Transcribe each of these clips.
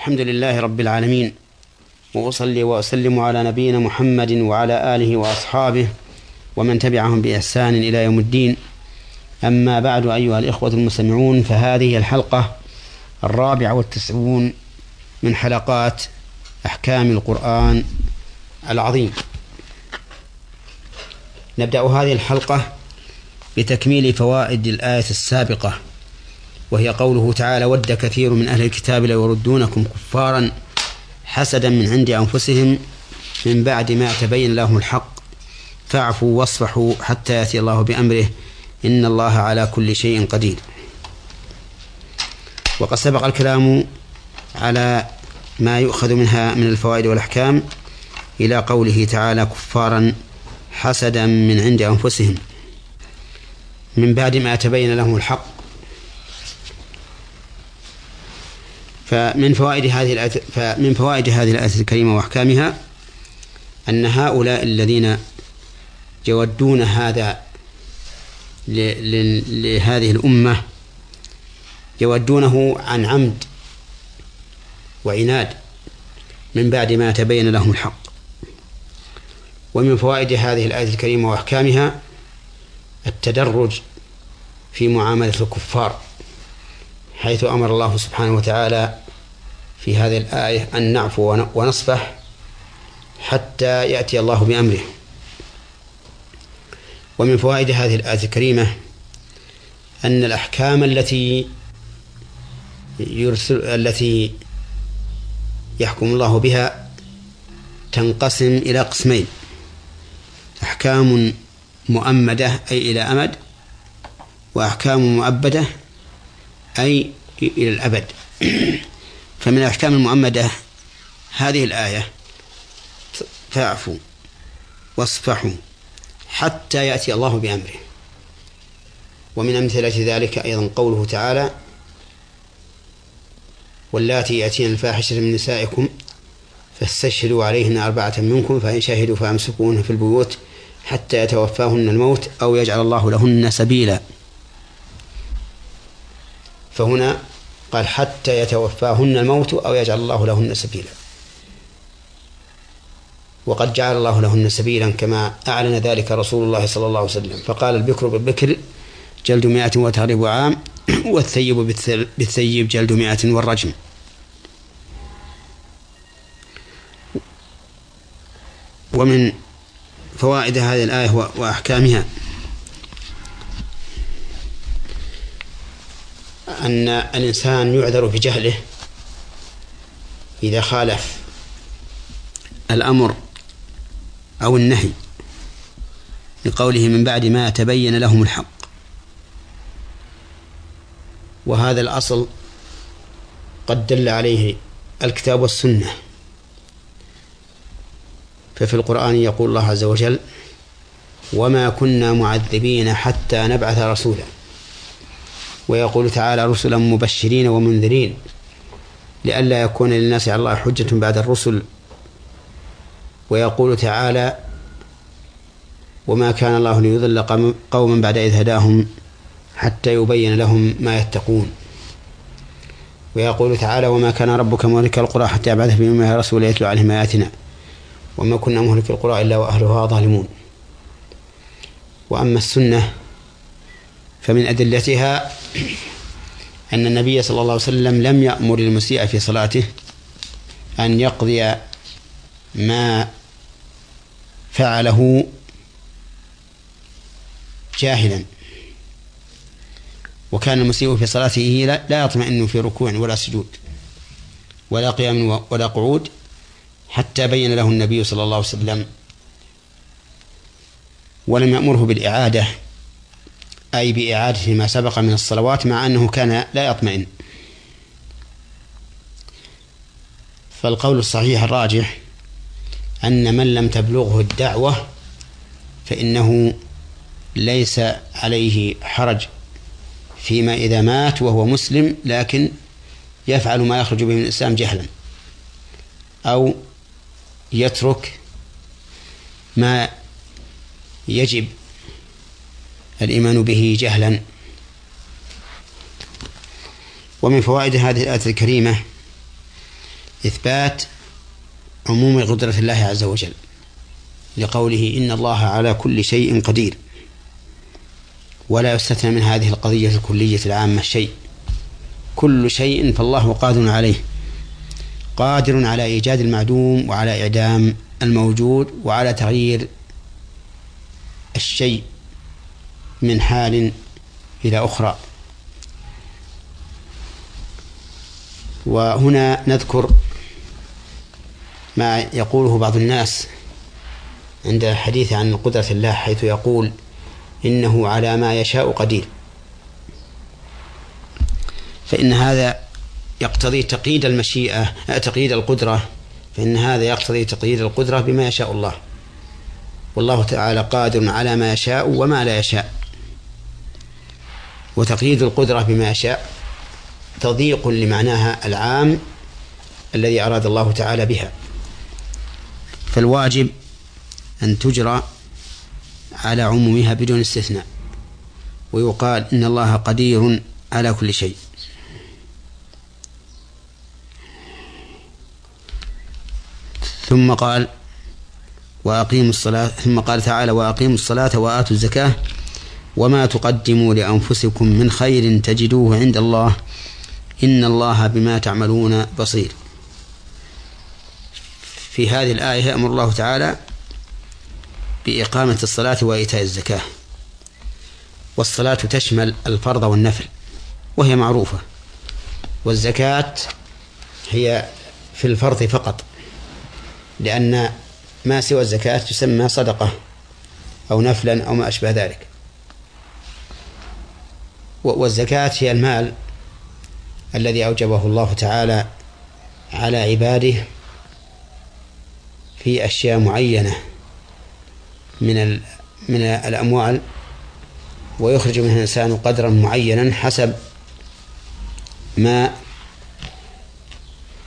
الحمد لله رب العالمين. وأصلي وأسلم على نبينا محمد وعلى آله وأصحابه ومن تبعهم بإحسان إلى يوم الدين. أما بعد أيها الإخوة المستمعون فهذه الحلقة الرابعة والتسعون من حلقات أحكام القرآن العظيم. نبدأ هذه الحلقة بتكميل فوائد الآية السابقة. وهي قوله تعالى ود كثير من أهل الكتاب ليردونكم كفارا حسدا من عند أنفسهم من بعد ما تبين لهم الحق. فاعفوا واصفحوا حتى يأتي الله بأمره. إن الله على كل شيء قدير. وقد سبق الكلام على ما يؤخذ منها من الفوائد والأحكام إلى قوله تعالى كفارا حسدا من عند أنفسهم من بعد ما تبين لهم الحق. فمن فوائد هذه الآية فمن فوائد هذه الآية الكريمة وأحكامها أن هؤلاء الذين يودون هذا لهذه الأمة يودونه عن عمد وعناد من بعد ما تبين لهم الحق. ومن فوائد هذه الآية الكريمة وأحكامها التدرج في معاملة الكفار. حيث أمر الله سبحانه وتعالى في هذه الآية أن نعفو ونصفح حتى يأتي الله بأمره. ومن فوائد هذه الآية الكريمة أن الأحكام التي يرسل التي يحكم الله بها تنقسم إلى قسمين. أحكام مؤمدة أي إلى أمد وأحكام مؤبدة أي إلى الأبد. فمن الأحكام المؤمدة هذه الآية. فاعفوا واصفحوا حتى يأتي الله بأمره. ومن أمثلة ذلك أيضا قوله تعالى واللاتي يأتين الفاحشة من نسائكم فاستشهدوا عليهن أربعة منكم فإن شهدوا فأمسكوهن في البيوت حتى يتوفاهن الموت أو يجعل الله لهن سبيلا. فهنا قال حتى يتوفاهن الموت أو يجعل الله لهن سبيلا. وقد جعل الله لهن سبيلا كما أعلن ذلك رسول الله صلى الله عليه وسلم. فقال البكر بالبكر جلد مائة وتغرب عام والثيب بالثيب جلد مائة والرجم. ومن فوائد هذه الآية وأحكامها أن الإنسان يعذر بجهله إذا خالف الأمر أو النهي لقوله من بعد ما تبين لهم الحق. وهذا الأصل قد دل عليه الكتاب والسنة. ففي القرآن يقول الله عز وجل وما كنا معذبين حتى نبعث رسولا. ويقول تعالى رسلا مبشرين ومنذرين لئلا يكون للناس على الله حجة بعد الرسل. ويقول تعالى وما كان الله ليضل قوما بعد إذ هداهم حتى يبين لهم ما يتقون. ويقول تعالى وما كان ربك مهلك القرى حتى يبعث في يومها رسول يتلو عليهم آياتنا وما كنا مهلك القرى إلا وأهلها ظالمون. وأما السنة فمن أدلتها أن النبي صلى الله عليه وسلم لم يأمر المسيء في صلاته أن يقضي ما فعله جاهلا. وكان المسيء في صلاته لا يطمئن في ركوع ولا سجود ولا قيام ولا قعود حتى بين له النبي صلى الله عليه وسلم ولم يأمره بالإعادة أي بإعادة ما سبق من الصلوات مع أنه كان لا يطمئن. فالقول الصحيح الراجح أن من لم تبلغه الدعوة فإنه ليس عليه حرج. فيما إذا مات وهو مسلم لكن يفعل ما يخرج به من الإسلام جهلا. أو يترك ما يجب الإيمان به جهلا. ومن فوائد هذه الآية الكريمة إثبات عموم قدرة الله عز وجل لقوله إن الله على كل شيء قدير. ولا يستثنى من هذه القضية الكلية العامة شيء. كل شيء فالله قادر عليه قادر على إيجاد المعدوم وعلى إعدام الموجود وعلى تغيير الشيء. من حال إلى أخرى. وهنا نذكر ما يقوله بعض الناس عند الحديث عن قدرة الله حيث يقول إنه على ما يشاء قدير. فإن هذا يقتضي تقييد المشيئة تقييد القدرة. فإن هذا يقتضي تقييد القدرة بما يشاء الله. والله تعالى قادر على ما يشاء وما لا يشاء. وتقييد القدرة بما يشاء تضييق لمعناها العام الذي أراد الله تعالى بها. فالواجب أن تجرى على عمومها بدون استثناء ويقال إن الله قدير على كل شيء. ثم قال وأقيموا الصلاة ثم قال تعالى وأقيموا الصلاة وآتوا الزكاة وما تقدموا لأنفسكم من خير تجدوه عند الله إن الله بما تعملون بصير. في هذه الآية يأمر الله تعالى بإقامة الصلاة وإيتاء الزكاة. والصلاة تشمل الفرض والنفل وهي معروفة. والزكاة هي في الفرض فقط لأن ما سوى الزكاة تسمى صدقة أو نفلا أو ما أشبه ذلك. والزكاة هي المال الذي أوجبه الله تعالى على عباده في أشياء معينة من من الأموال ويخرج منها الإنسان قدرا معينا حسب ما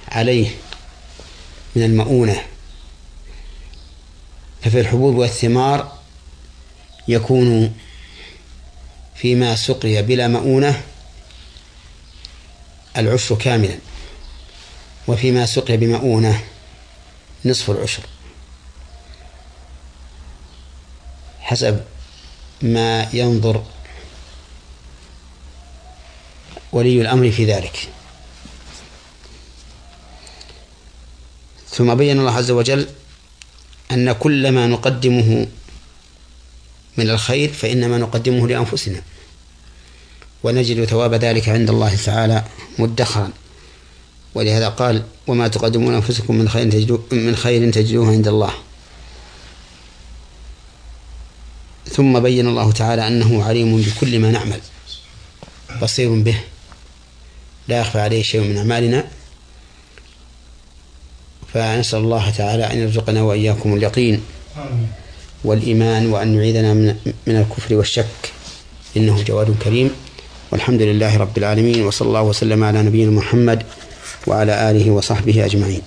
عليه من المؤونة. ففي الحبوب والثمار يكون فيما سقي بلا مؤونة العشر كاملا وفيما سقي بمؤونة نصف العشر. حسب ما ينظر ولي الأمر في ذلك. ثم بين الله عز وجل أن كل ما نقدمه من الخير فإنما نقدمه لأنفسنا. ونجد ثواب ذلك عند الله تعالى مدخرا. ولهذا قال وما تقدمون أنفسكم من خير تجدوه من خير تجدوه عند الله. ثم بين الله تعالى أنه عليم بكل ما نعمل. بصير به. لا يخفى عليه شيء من أعمالنا. فنسأل الله تعالى أن يرزقنا وإياكم اليقين. والإيمان وأن يعيذنا من, من الكفر والشك. إنه جواد كريم. والحمد لله رب العالمين وصلى الله وسلم على نبينا محمد وعلى آله وصحبه أجمعين.